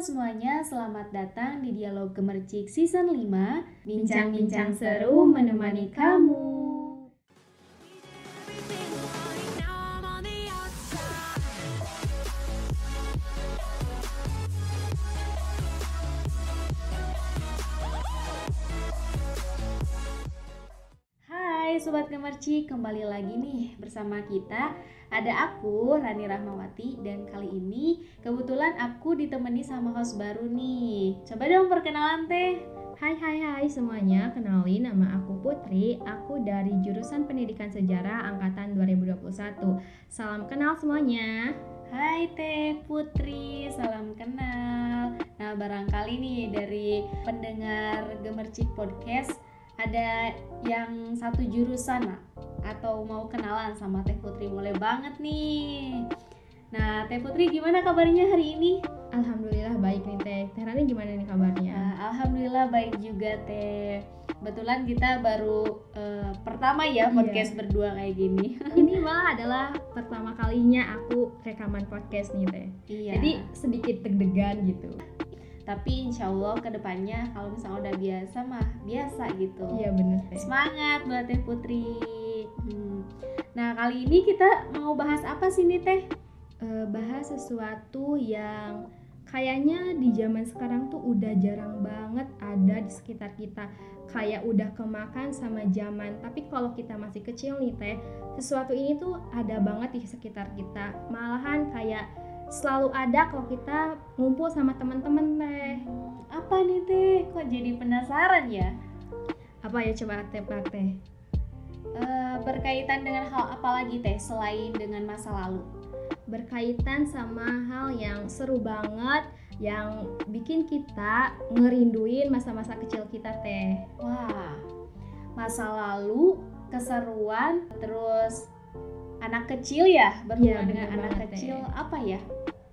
semuanya, selamat datang di Dialog Gemercik Season 5 Bincang-bincang seru menemani kamu. Hai Sobat Gemercik, kembali lagi nih bersama kita Ada aku, Rani Rahmawati Dan kali ini kebetulan aku ditemani sama host baru nih. Coba dong perkenalan teh. Hai hai hai semuanya, kenalin nama aku Putri. Aku dari jurusan pendidikan sejarah angkatan 2021 Salam kenal semuanya. Hai Teh Putri, salam kenal. Nah barangkali nih dari pendengar Gemercik Podcast ada yang satu jurusan lah atau mau kenalan sama Teh Putri boleh banget nih. Nah, Teh Putri gimana kabarnya hari ini? Alhamdulillah baik nih Teh Teh Rani gimana nih kabarnya? Nah, Alhamdulillah baik juga Teh. Kebetulan kita baru uh, pertama ya Iya. podcast berdua kayak gini. Ini malah adalah pertama kalinya aku rekaman podcast nih Teh iya. Jadi sedikit deg-degan gitu tapi insya Allah ke depannya kalau misalnya udah biasa mah biasa gitu. Iya bener Teh Semangat buat Teh Putri. Hmm. Nah kali ini kita mau bahas apa sih nih Teh? Eh, Bahas sesuatu yang kayaknya di zaman sekarang tuh udah jarang banget ada di sekitar kita kayak udah kemakan sama zaman tapi kalau kita masih kecil nih teh sesuatu ini tuh ada banget di sekitar kita malahan kayak selalu ada kalau kita ngumpul sama teman-teman teh Apa nih Teh? Kok jadi penasaran ya? apa ya coba tebak teh Eh, berkaitan dengan hal apa lagi Teh selain dengan masa lalu? berkaitan sama hal yang seru banget yang bikin kita ngerinduin masa-masa kecil kita teh Wah, masa lalu, keseruan, terus anak kecil ya berhubungan Iya, dengan anak kecil Teh. apa ya?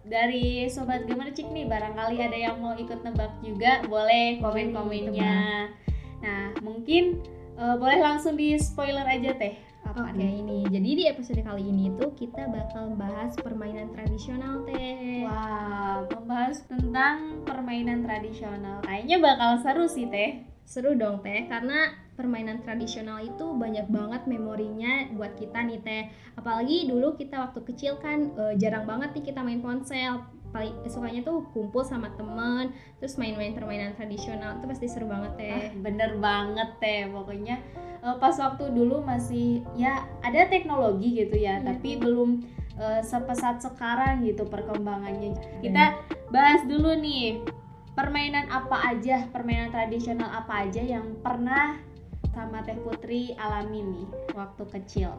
Dari sobat gemercik nih barangkali ada yang mau ikut nebak juga boleh komen-komennya. Nah mungkin eh, boleh langsung di spoiler aja teh apa Oke nih? ini jadi di episode kali ini tuh kita bakal bahas permainan tradisional teh Wah, membahas tentang permainan tradisional. Kayaknya bakal seru sih teh. seru dong teh karena permainan tradisional itu banyak banget memorinya buat kita nih teh apalagi dulu kita waktu kecil kan eh, jarang banget nih kita main ponsel paling sukanya tuh kumpul sama temen terus main-main permainan tradisional itu pasti seru banget teh. Ah, bener banget teh pokoknya eh, pas waktu dulu masih ya ada teknologi gitu ya Iya. tapi belum eh, sepesat sekarang gitu perkembangannya. Kita bahas dulu nih permainan apa aja permainan tradisional apa aja yang pernah sama teh putri alami nih waktu kecil?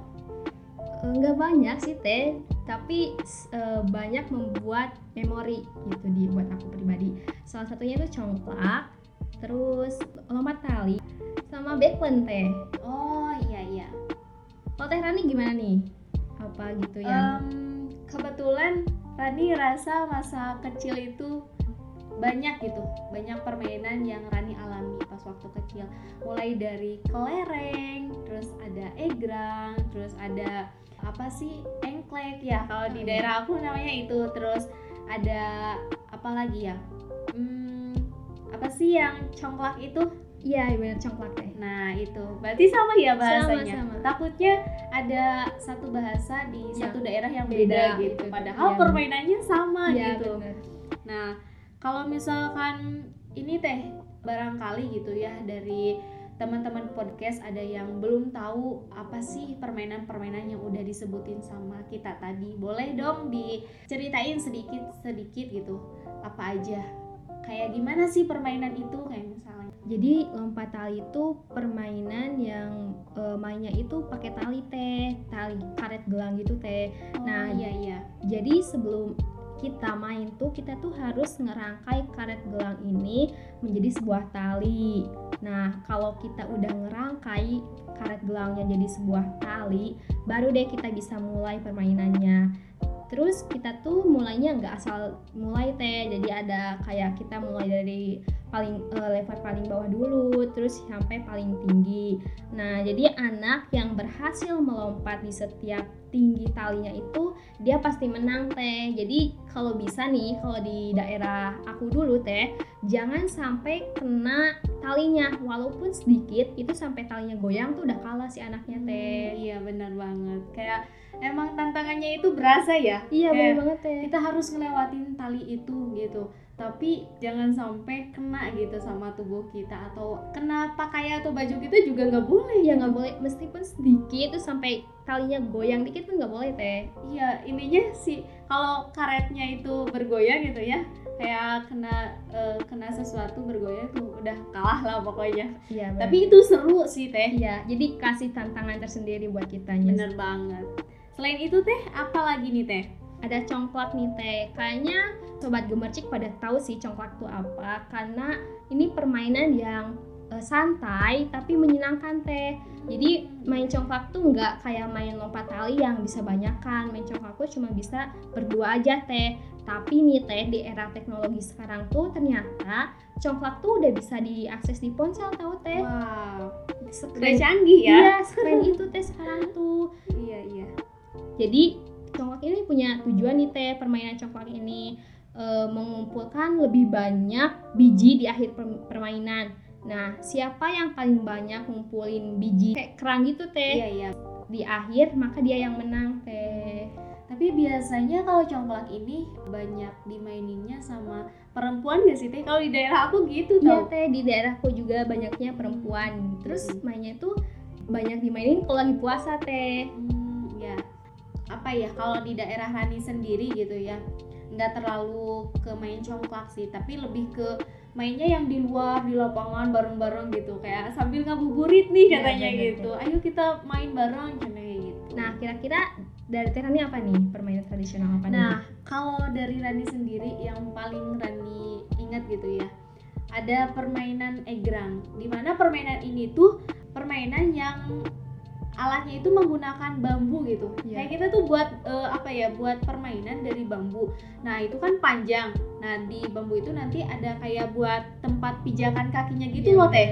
Nggak banyak sih teh tapi eh, banyak membuat memori gitu di buat aku pribadi. Salah satunya tuh congklak terus lompat tali sama backland teh. Oh iya iya. Kalau teh Rani gimana nih? Apa gitu ya Em, kebetulan Rani rasa masa kecil itu banyak gitu banyak permainan yang Rani alami pas waktu kecil. Mulai dari kelereng egrang terus ada apa sih engklek ya kalau di iya. daerah aku namanya itu terus ada apa lagi ya Hmm, apa sih yang congklak itu iya bener congklak teh Nah itu berarti sama ya bahasanya. sama. Takutnya ada satu bahasa di Yang satu daerah yang beda, beda gitu. gitu. Padahal Iya, permainannya sama iya gitu. bener Nah kalau misalkan ini teh barangkali gitu ya dari teman-teman podcast ada yang belum tahu apa sih permainan-permainan yang udah disebutin sama kita tadi. Boleh dong diceritain sedikit-sedikit gitu. Apa aja? Kayak gimana sih permainan itu kayak misalnya? Jadi lompat tali itu permainan yang eh, mainnya itu pakai tali teh, tali karet gelang gitu teh. Oh, Nah, iya iya. Jadi sebelum kita main tuh kita tuh harus ngerangkai karet gelang ini menjadi sebuah tali. Nah, kalau kita udah ngerangkai karet gelangnya jadi sebuah tali, baru deh kita bisa mulai permainannya. Terus kita tuh mulainya nggak asal mulai teh, jadi ada kayak kita mulai dari paling uh, level paling bawah dulu terus sampai paling tinggi. Nah jadi anak yang berhasil melompat di setiap tinggi talinya itu dia pasti menang teh. Jadi kalau bisa nih kalau di daerah aku dulu teh jangan sampai kena talinya. Walaupun sedikit itu sampai talinya goyang tuh udah kalah si anaknya teh. hmm, iya benar banget. Kayak emang tantangannya itu berasa ya? Iya benar banget teh. kita harus ngelewatin tali itu gitu. Tapi jangan sampai kena gitu sama tubuh kita atau kena pakaian atau baju kita juga nggak boleh. Ya nggak boleh. Meskipun sedikit tuh sampai talinya goyang dikit pun nggak boleh teh. Iya intinya sih kalau karetnya itu bergoyang gitu ya kayak kena uh, kena sesuatu bergoyang tuh udah kalah lah pokoknya. Iya tapi itu seru sih teh. Iya jadi kasih tantangan tersendiri buat kitanya bener banget. Selain itu teh apa lagi nih teh? Ada congklak nih teh. Kayaknya sobat gemercik pada tahu sih congklak itu apa karena ini permainan yang uh, santai tapi menyenangkan teh. Jadi main congklak tuh nggak kayak main lompat tali yang bisa banyak kan main congklak tuh cuma bisa berdua aja teh. Tapi nih teh di era teknologi sekarang tuh ternyata congklak tuh udah bisa diakses di ponsel tahu teh. Wow udah canggih ya. Iya sekeren itu teh sekarang tuh. Iya iya. Jadi congklak ini punya tujuan nih teh permainan congklak ini. E, mengumpulkan lebih banyak biji di akhir permainan. Nah, siapa yang paling banyak ngumpulin biji kayak kerang gitu teh? Iya, iya. Di akhir maka dia yang menang teh. Tapi biasanya kalau congklak ini banyak dimaininnya sama perempuan gak sih teh? Kalau di daerah aku gitu Iya teh, di daerahku juga banyaknya perempuan. Terus mainnya tuh banyak dimainin kalau lagi puasa teh. Hmm apa ya kalau di daerah Rani sendiri gitu ya nggak terlalu ke main congklak sih tapi lebih ke mainnya yang di luar di lapangan bareng-bareng gitu. Kayak sambil ngabuburit nih iya, katanya ya, gitu. ayo kita main bareng kayak gitu. Nah kira-kira dari Rani apa nih permainan tradisional apa nah nih? kalau dari Rani sendiri yang paling Rani ingat gitu ya ada permainan egrang. Di mana permainan ini tuh permainan yang alatnya itu menggunakan bambu gitu. Yeah. kayak kita tuh buat uh, apa ya buat permainan dari bambu. Nah itu kan panjang. Nah di bambu itu nanti ada kayak buat tempat pijakan kakinya gitu yeah, loh teh.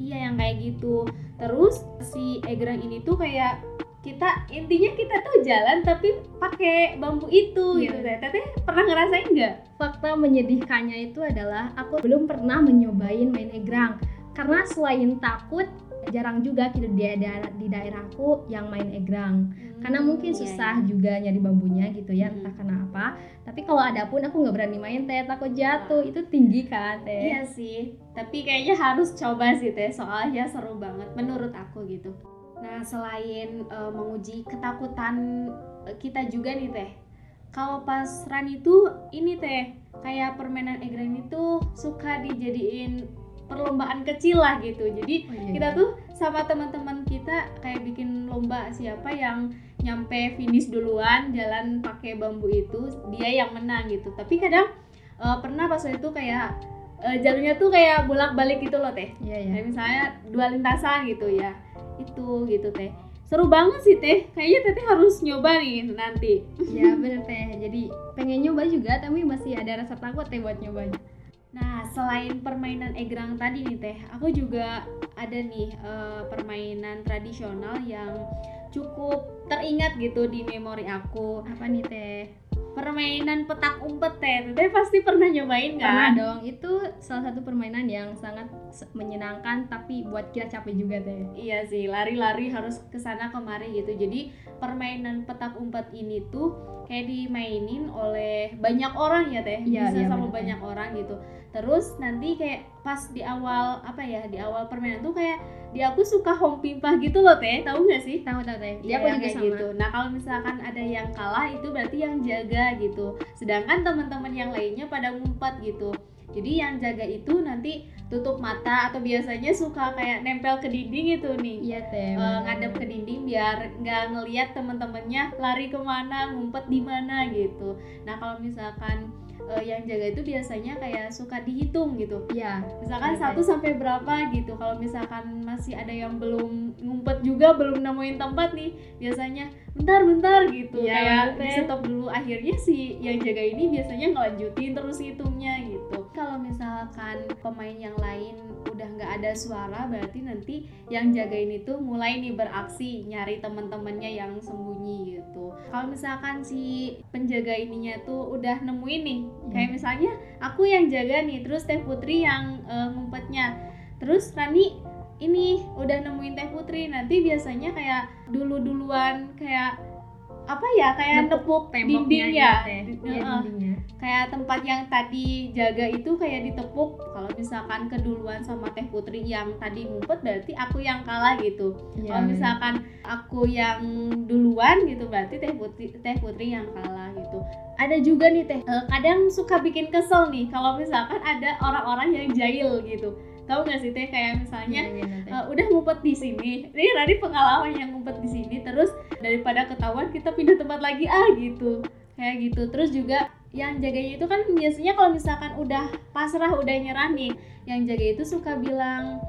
iya yang kayak gitu. Terus si egrang ini tuh kayak kita intinya kita tuh jalan tapi pakai bambu itu yeah. gitu teh. Teteh pernah ngerasain nggak? Fakta menyedihkannya itu adalah aku belum pernah menyobain main egrang. Karena selain takut jarang juga gitu di daerah di daerahku yang main egrang. Hmm, karena mungkin iya, susah iya. juga nyari bambunya gitu ya hmm. entah kenapa. Tapi kalau ada pun aku nggak berani main teh. Takut jatuh. Itu tinggi kan teh? Iya sih. Tapi kayaknya harus coba sih teh. Soalnya seru banget menurut aku gitu. Nah selain uh, menguji ketakutan eh, kita juga nih teh. Kalau pas run itu ini teh. Kayak permainan egrang itu suka dijadiin perlombaan kecil lah gitu. Jadi oh, iya. kita iya. tuh sama teman-teman kita kayak bikin lomba siapa yang nyampe finish duluan jalan pakai bambu itu dia yang menang gitu. Tapi kadang uh, pernah pas itu kayak uh, jalurnya tuh kayak bolak-balik gitu loh teh. Iya, iya. kayak misalnya dua lintasan gitu ya. Itu gitu teh. Seru banget sih teh. Kayaknya teteh harus nyoba nih nanti. Ya bener teh. Jadi pengen nyoba juga tapi masih ada rasa takut teh buat nyobanya Nah, selain permainan egrang tadi nih Teh, aku juga ada nih uh, permainan tradisional yang cukup teringat gitu di memori aku. Apa nih Teh? permainan petak umpet teh. Teh pasti pernah nyobain kan? Pernah dong. Itu salah satu permainan yang sangat menyenangkan tapi buat kita capek juga teh. Iya sih lari-lari harus ke sana kemari gitu. Jadi permainan petak umpet ini tuh kayak dimainin oleh banyak orang ya teh? Ya, bisa ya, sama bener. banyak orang gitu. Terus nanti kayak pas di awal apa ya di awal permainan tuh kayak di aku suka home pimpah gitu loh teh. Tahu nggak sih? Tahu tahu teh. Dia ya, aku juga sama. gitu. Nah kalau misalkan ada yang kalah itu berarti yang jaga gitu. Sedangkan teman-teman yang lainnya pada ngumpet gitu. Jadi yang jaga itu nanti tutup mata atau biasanya suka kayak nempel ke dinding itu nih. Iya teh uh, ngadep ke dinding biar nggak ngelihat teman-temannya lari ke mana ngumpet di mana gitu nah kalau misalkan uh, yang jaga itu biasanya kayak suka dihitung gitu. Iya. Misalkan satu sampai berapa gitu. Kalau misalkan masih ada yang belum ngumpet juga, belum nemuin tempat nih, biasanya bentar-bentar gitu. Iya, kayak stop dulu. Akhirnya si yang jaga ini biasanya ngelanjutin terus hitungnya gitu. Kalau misal misalkan pemain yang lain nggak ada suara berarti nanti yang jagain itu mulai nih beraksi nyari teman-temannya yang sembunyi gitu kalau misalkan si penjaga ininya tuh udah nemuin nih Iya. kayak misalnya aku yang jaga nih terus teh putri yang eh, ngumpetnya terus Rani ini udah nemuin teh putri nanti biasanya kayak dulu duluan kayak apa ya kayak nepuk, Temboknya dinding gitu, ya Iya, heeh. dindingnya. kayak tempat yang tadi jaga itu kayak ditepuk kalau misalkan keduluan sama teh putri yang tadi ngumpet berarti aku yang kalah gitu Iya, kalau bener. misalkan aku yang duluan gitu berarti teh putri teh putri yang kalah gitu ada juga nih teh eh, kadang suka bikin kesel nih kalau misalkan ada orang-orang yang jahil gitu tahu nggak sih teh kayak misalnya bener, Teh. Eh, udah ngumpet di sini. Ini tadi pengalaman yang ngumpet di sini terus daripada ketahuan kita pindah tempat lagi ah gitu. Kayak gitu. Terus juga yang jaganya itu kan biasanya kalau misalkan udah pasrah udah nyerah nih, yang jaga itu suka bilang?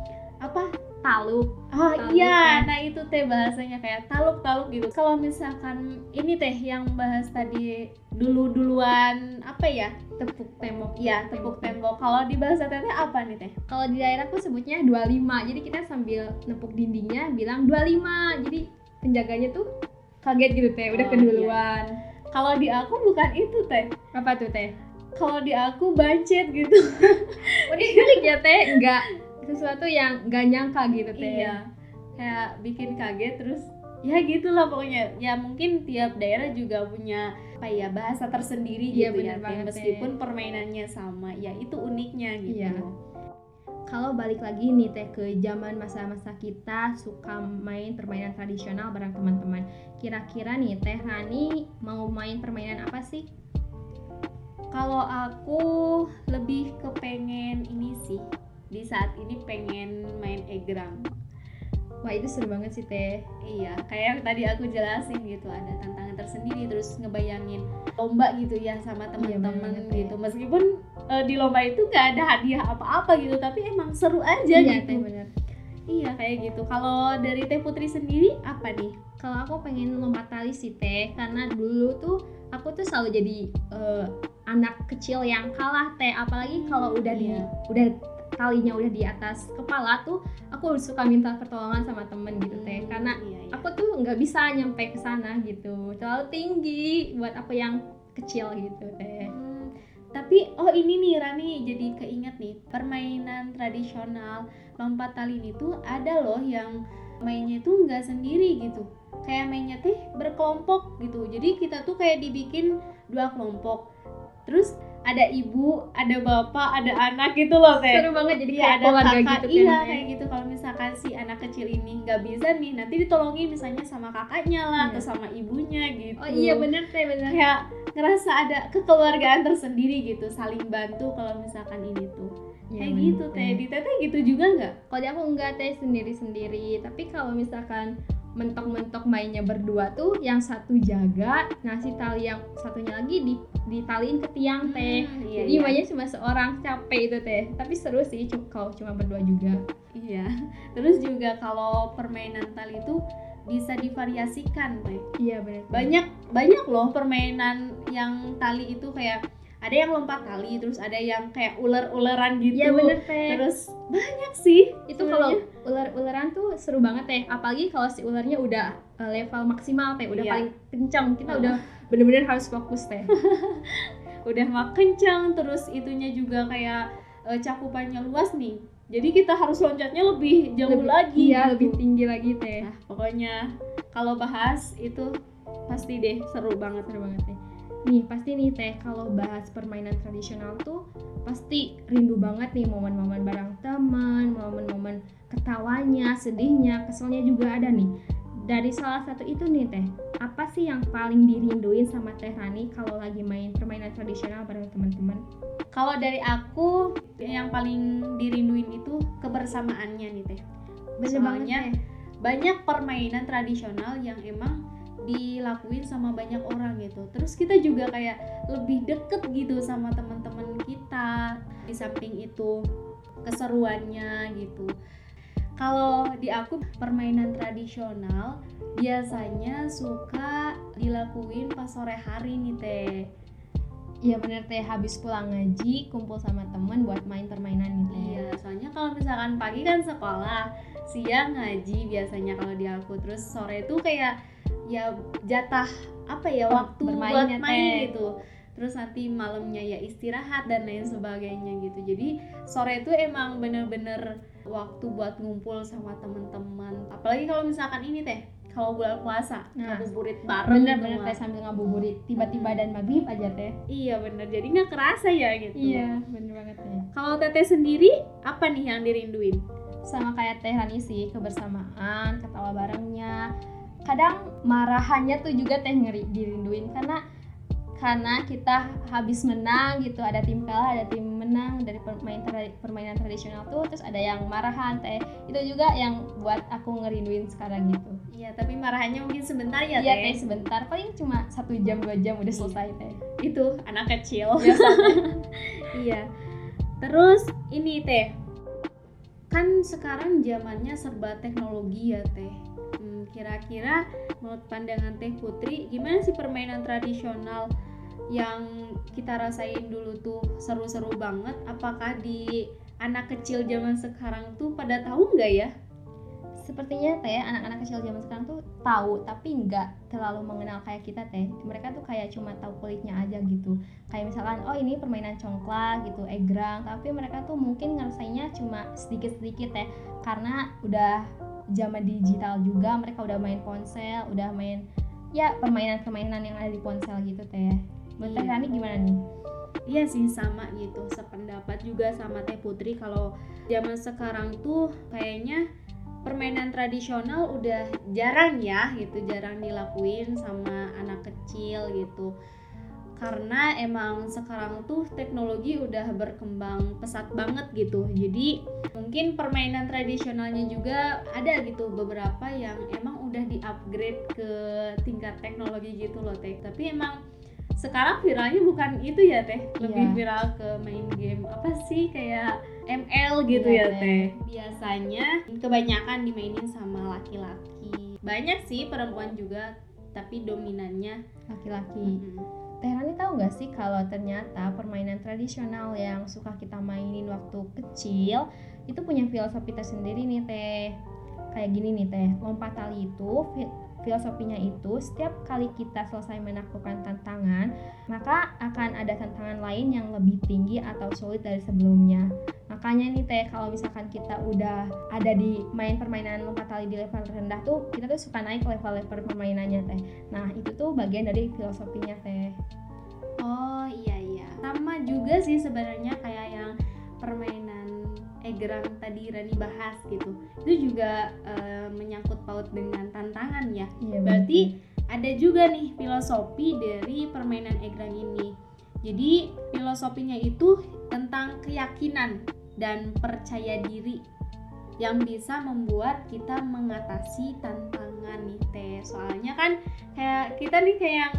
Taluk Oh Taluk, iya, Teh. nah itu teh bahasanya kayak taluk-taluk gitu. Kalau misalkan ini teh yang bahas tadi dulu-duluan apa ya? tepuk tembok Iya, tepuk tembok. Kalau di bahasa teteh apa nih teh? kalau di daerahku sebutnya 25 jadi kita sambil nepuk dindingnya bilang 25 jadi penjaganya tuh kaget gitu teh udah Oh, keduluan Kalau di aku bukan itu teh. apa tuh teh kalau di aku bancet gitu udah balik ya teh enggak sesuatu yang nggak nyangka gitu teh iya kayak bikin kaget terus ya gitulah pokoknya ya mungkin tiap daerah juga punya apa ya bahasa tersendiri Iya, gitu ya Teh. banget, Teh. meskipun permainannya sama ya itu uniknya gitu Iya. kalau balik lagi nih teh ke zaman masa-masa kita suka main permainan tradisional bareng teman-teman kira-kira nih teh Rani mau main permainan apa sih kalau aku lebih kepengen ini sih di saat ini pengen main egrang wah itu seru banget sih teh Iya, kayak tadi aku jelasin gitu ada tantangan tersendiri terus ngebayangin lomba gitu ya sama Iya, teman-teman Teh. gitu. Meskipun eh, di lomba itu nggak ada hadiah apa-apa gitu, tapi emang seru aja iya teh gitu. bener Iya kayak gitu. Kalau dari Teh Putri sendiri apa nih? kalau aku pengen lompat tali sih teh karena dulu tuh aku tuh selalu jadi eh, anak kecil yang kalah teh apalagi kalau udah di Iya. udah talinya udah di atas kepala tuh aku suka minta pertolongan sama temen gitu teh. Hmm, karena iya, iya. aku tuh nggak bisa nyampe ke sana gitu. Terlalu tinggi buat aku yang kecil gitu teh. Hmm, tapi oh ini nih Rani jadi keinget nih permainan tradisional lompat tali ini tuh ada loh yang mainnya tuh nggak sendiri gitu. Kayak mainnya teh berkelompok gitu. Jadi kita tuh kayak dibikin dua kelompok. Terus ada ibu ada bapak ada anak gitu loh teh seru banget jadi Iya kayak ada keluarga kakak. gitu kan iya Teh. kayak gitu. Kalau misalkan si anak kecil ini nggak bisa nih nanti ditolongin misalnya sama kakaknya lah Iya. atau sama ibunya gitu. Oh iya bener teh bener kayak ngerasa ada kekeluargaan tersendiri gitu saling bantu kalau misalkan ini tuh. Iya, kayak gitu teh. di teteh gitu juga nggak? Kalau di aku enggak teh sendiri sendiri tapi kalau misalkan mentok-mentok mainnya berdua tuh yang satu jaga nah si tali yang satunya lagi di ditaliin ke tiang teh. Hmm, iya, jadi iya. mainnya cuma seorang capek itu teh. Tapi seru sih kalau cuma berdua juga. Iya. Terus juga kalau permainan tali itu bisa divariasikan teh. Iya bener. Teh. banyak banyak loh permainan yang tali itu kayak ada yang lompat tali terus ada yang kayak ular-ularan gitu. Iya bener teh. Terus banyak sih itu kalau ular-ularan tuh seru banget teh. Apalagi kalau si ularnya udah uh, level maksimal teh. Udah Iya. paling kencang kita Oh. udah bener-bener harus fokus teh. Udah mak kencang terus itunya juga kayak eh, cakupannya luas nih. Jadi kita harus loncatnya lebih jauh Lebih- lagi iya gitu. lebih tinggi lagi teh. Nah pokoknya kalau bahas itu pasti deh seru banget. Seru banget teh nih pasti nih teh kalau bahas permainan tradisional tuh pasti rindu banget nih momen-momen bareng teman momen-momen ketawanya sedihnya keselnya juga ada nih. Dari salah satu itu nih teh apa sih yang paling dirinduin sama teh Rani kalau lagi main permainan tradisional bareng teman-teman? Kalau dari aku yang paling dirinduin itu kebersamaannya nih teh. Bener banget Soalnya teh. banyak permainan tradisional yang emang dilakuin sama banyak orang gitu. Terus kita juga kayak lebih deket gitu sama teman-teman kita. Di samping itu keseruannya gitu. Kalau di aku permainan tradisional biasanya suka dilakuin pas sore hari nih teh. Iya bener teh. Habis pulang ngaji kumpul sama temen buat main permainan teh. Iya, soalnya kalau misalkan pagi kan sekolah, siang ngaji biasanya kalau di aku, terus sore itu kayak ya jatah apa ya waktu bermain buat ya, main Teh. gitu. Terus nanti malamnya ya istirahat dan lain sebagainya gitu. Jadi sore itu emang bener-bener waktu buat ngumpul sama teman-teman. Apalagi kalau misalkan ini teh, kalau bulan puasa Nah, ngabuburit bareng Bener-bener tuh, teh Mas. sambil ngabuburit tiba-tiba dan maghrib aja teh. Iya bener, jadi nggak kerasa ya gitu. Iya bener banget teh. Kalau teteh sendiri apa nih yang dirinduin? Sama kayak teh Rani sih kebersamaan, ketawa barengnya. Kadang marahannya tuh juga teh ngeri dirinduin karena karena kita habis menang gitu ada tim kalah ada tim menang dari permain tra- permainan tradisional tuh terus ada yang marahan teh itu juga yang buat aku ngerinduin sekarang gitu Iya, tapi marahannya mungkin sebentar ya, iya Teh. sebentar paling cuma satu jam dua jam udah selesai teh Itu anak kecil. biasa teh iya. Terus ini Teh. Kan sekarang zamannya serba teknologi ya, Teh. Kira-kira menurut pandangan Teh Putri, gimana sih permainan tradisional yang kita rasain dulu tuh seru-seru banget? Apakah di anak kecil zaman sekarang tuh pada tahu nggak ya? sepertinya teh anak-anak kecil zaman sekarang tuh tahu tapi nggak terlalu mengenal kayak kita teh mereka tuh kayak cuma tahu kulitnya aja gitu kayak misalkan oh ini permainan congklak gitu egrang tapi mereka tuh mungkin ngerasainnya cuma sedikit-sedikit teh karena udah zaman digital juga mereka udah main ponsel udah main ya permainan-permainan yang ada di ponsel gitu teh menurut teh Iya. Rani gimana nih Iya sih sama gitu, sependapat juga sama Teh Putri kalau zaman sekarang tuh kayaknya permainan tradisional udah jarang ya gitu, jarang dilakuin sama anak kecil gitu. Karena emang sekarang tuh teknologi udah berkembang pesat banget gitu. Jadi mungkin permainan tradisionalnya juga ada gitu beberapa yang emang udah di-upgrade ke tingkat teknologi gitu loh Teh. Tapi emang sekarang viralnya bukan itu ya teh lebih Iya. viral ke main game apa sih kayak ML gitu Iya, ya Teh. biasanya kebanyakan dimainin sama laki-laki banyak sih perempuan juga tapi dominannya laki-laki mm, Rani tahu nggak sih kalau ternyata permainan tradisional yang suka kita mainin waktu kecil itu punya filosofi tersendiri nih Teh. Kayak gini nih Teh, lompat tali itu filosofinya itu setiap kali kita selesai menaklukkan tantangan, maka akan ada tantangan lain yang lebih tinggi atau sulit dari sebelumnya. Makanya nih Teh, kalau misalkan kita udah ada di main permainan lompat tali di level rendah tuh, kita tuh suka naik level-level permainannya Teh. Nah, itu tuh bagian dari filosofinya Teh. oh iya iya sama juga sih sebenarnya kayak yang permainan egrang tadi Rani bahas gitu itu juga eh, menyangkut paut dengan tantangan ya Iya, Berarti ada juga nih filosofi dari permainan egrang ini. Jadi filosofinya itu tentang keyakinan dan percaya diri yang bisa membuat kita mengatasi tantangan nih teh. Soalnya kan kayak kita nih kayak yang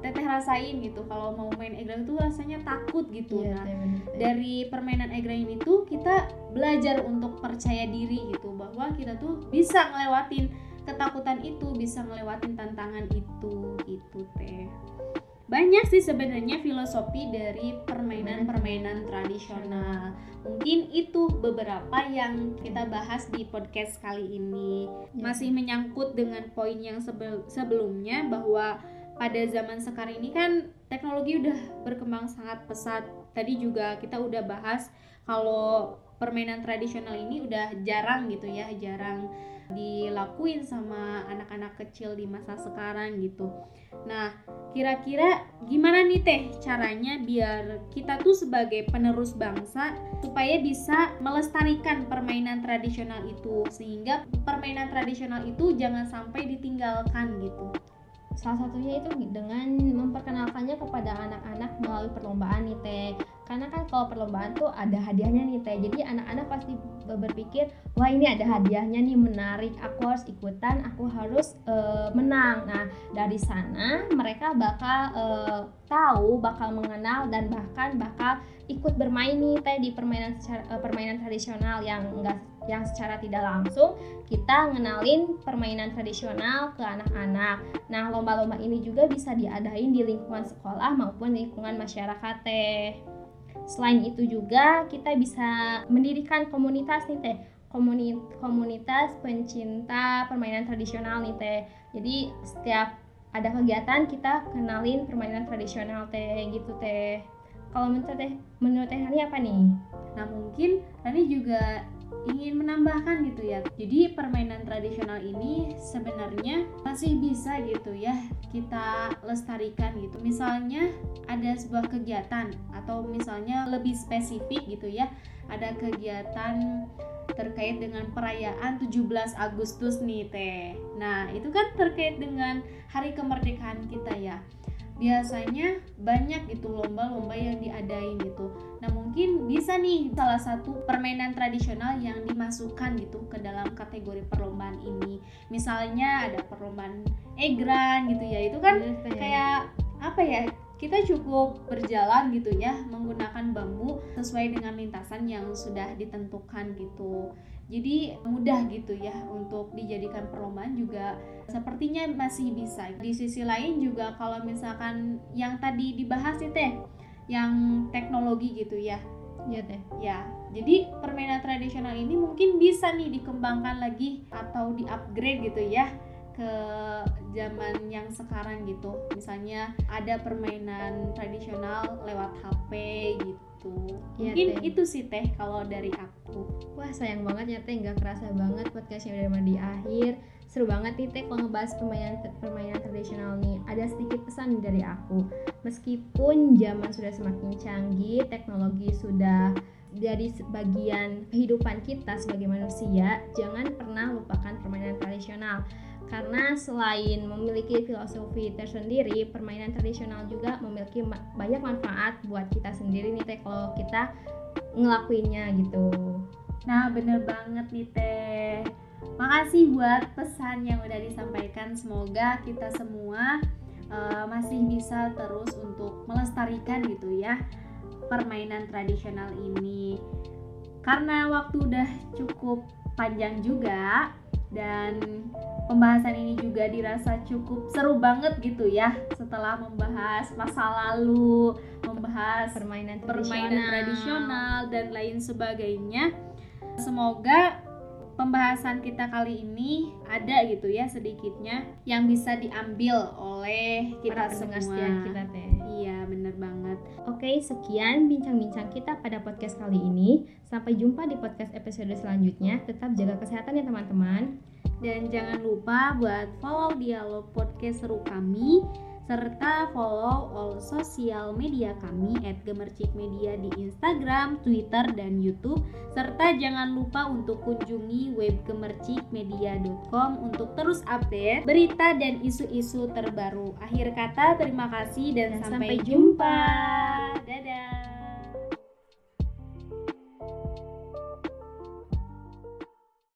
teteh rasain gitu kalau mau main egrang tuh rasanya takut gitu. Iya, Nah, bener, Teh. dari permainan egrang ini tuh kita belajar untuk percaya diri gitu bahwa kita tuh bisa ngelewatin ketakutan itu bisa ngelewatin tantangan itu gitu teh banyak sih sebenarnya filosofi dari permainan-permainan tradisional mungkin itu beberapa yang kita bahas di podcast kali ini Iya. masih menyangkut dengan poin yang sebel- sebelumnya bahwa pada zaman sekarang ini kan teknologi udah berkembang sangat pesat. Tadi juga kita udah bahas kalau permainan tradisional ini udah jarang gitu ya, jarang dilakuin sama anak-anak kecil di masa sekarang gitu. Nah, kira-kira gimana nih Teh caranya biar kita tuh sebagai penerus bangsa supaya bisa melestarikan permainan tradisional itu sehingga permainan tradisional itu jangan sampai ditinggalkan gitu. Salah satunya itu dengan memperkenalkannya kepada anak-anak melalui perlombaan nih Teh. Karena kan kalau perlombaan tuh ada hadiahnya nih teh jadi anak-anak pasti berpikir wah ini ada hadiahnya nih menarik aku harus ikutan aku harus uh, menang nah dari sana mereka bakal uh, tahu bakal mengenal dan bahkan bakal ikut bermain nih teh di permainan uh, permainan tradisional yang enggak yang secara tidak langsung kita ngenalin permainan tradisional ke anak-anak. Nah, lomba-lomba ini juga bisa diadain di lingkungan sekolah maupun lingkungan masyarakat teh. Selain itu juga kita bisa mendirikan komunitas nih teh komunitas pencinta permainan tradisional nih teh. Jadi setiap ada kegiatan kita kenalin permainan tradisional teh gitu teh. Kalau menurut teh menurut teh Rani apa nih? Nah mungkin Rani juga ingin menambahkan gitu ya. Jadi permainan tradisional ini sebenarnya masih bisa gitu ya kita lestarikan gitu. Misalnya ada sebuah kegiatan atau misalnya lebih spesifik gitu ya. Ada kegiatan terkait dengan perayaan 17 Agustus nih Teh. Nah, itu kan terkait dengan hari kemerdekaan kita ya biasanya banyak gitu lomba-lomba yang diadain gitu. Nah mungkin bisa nih salah satu permainan tradisional yang dimasukkan gitu ke dalam kategori perlombaan ini. Misalnya ada perlombaan egran gitu ya, itu kan iya, kayak apa ya? Kita cukup berjalan gitu ya menggunakan bambu sesuai dengan lintasan yang sudah ditentukan gitu jadi mudah gitu ya untuk dijadikan perlombaan juga sepertinya masih bisa. Di sisi lain juga kalau misalkan yang tadi dibahas itu teh yang teknologi gitu ya. Ya teh. Ya jadi permainan tradisional ini mungkin bisa nih dikembangkan lagi atau di upgrade gitu ya ke zaman yang sekarang gitu. Misalnya ada permainan tradisional lewat HP gitu. Ya, mungkin teh. itu sih teh kalau dari aku. Wah sayang banget ya teh nggak kerasa banget podcastnya udah di akhir. Seru banget nih teh kalau ngebahas permainan permainan tradisional nih. Ada sedikit pesan dari aku. Meskipun zaman sudah semakin canggih teknologi sudah dari sebagian kehidupan kita sebagai manusia jangan pernah lupakan permainan tradisional karena selain memiliki filosofi tersendiri, permainan tradisional juga memiliki banyak manfaat buat kita sendiri nih teh kalau kita ngelakuinnya gitu. Nah bener banget nih teh. Makasih buat pesan yang udah disampaikan. Semoga kita semua uh, masih bisa terus untuk melestarikan gitu ya permainan tradisional ini. Karena waktu udah cukup panjang juga, dan pembahasan ini juga dirasa cukup seru banget gitu ya setelah membahas masa lalu, membahas permainan tradisional, permainan tradisional dan lain sebagainya. Semoga pembahasan kita kali ini ada gitu ya sedikitnya yang bisa diambil oleh kita Para semua. kita teh. Oke, sekian bincang-bincang kita pada podcast kali ini. Sampai jumpa di podcast episode selanjutnya. Tetap jaga kesehatan ya teman-teman. Dan jangan lupa buat follow dialog podcast seru kami serta follow all sosial media kami at Gemercik Media di Instagram, Twitter, dan Youtube serta jangan lupa untuk kunjungi web gemercikmedia.com untuk terus update berita dan isu-isu terbaru. Akhir kata terima kasih dan, dan sampai, sampai jumpa. jumpa.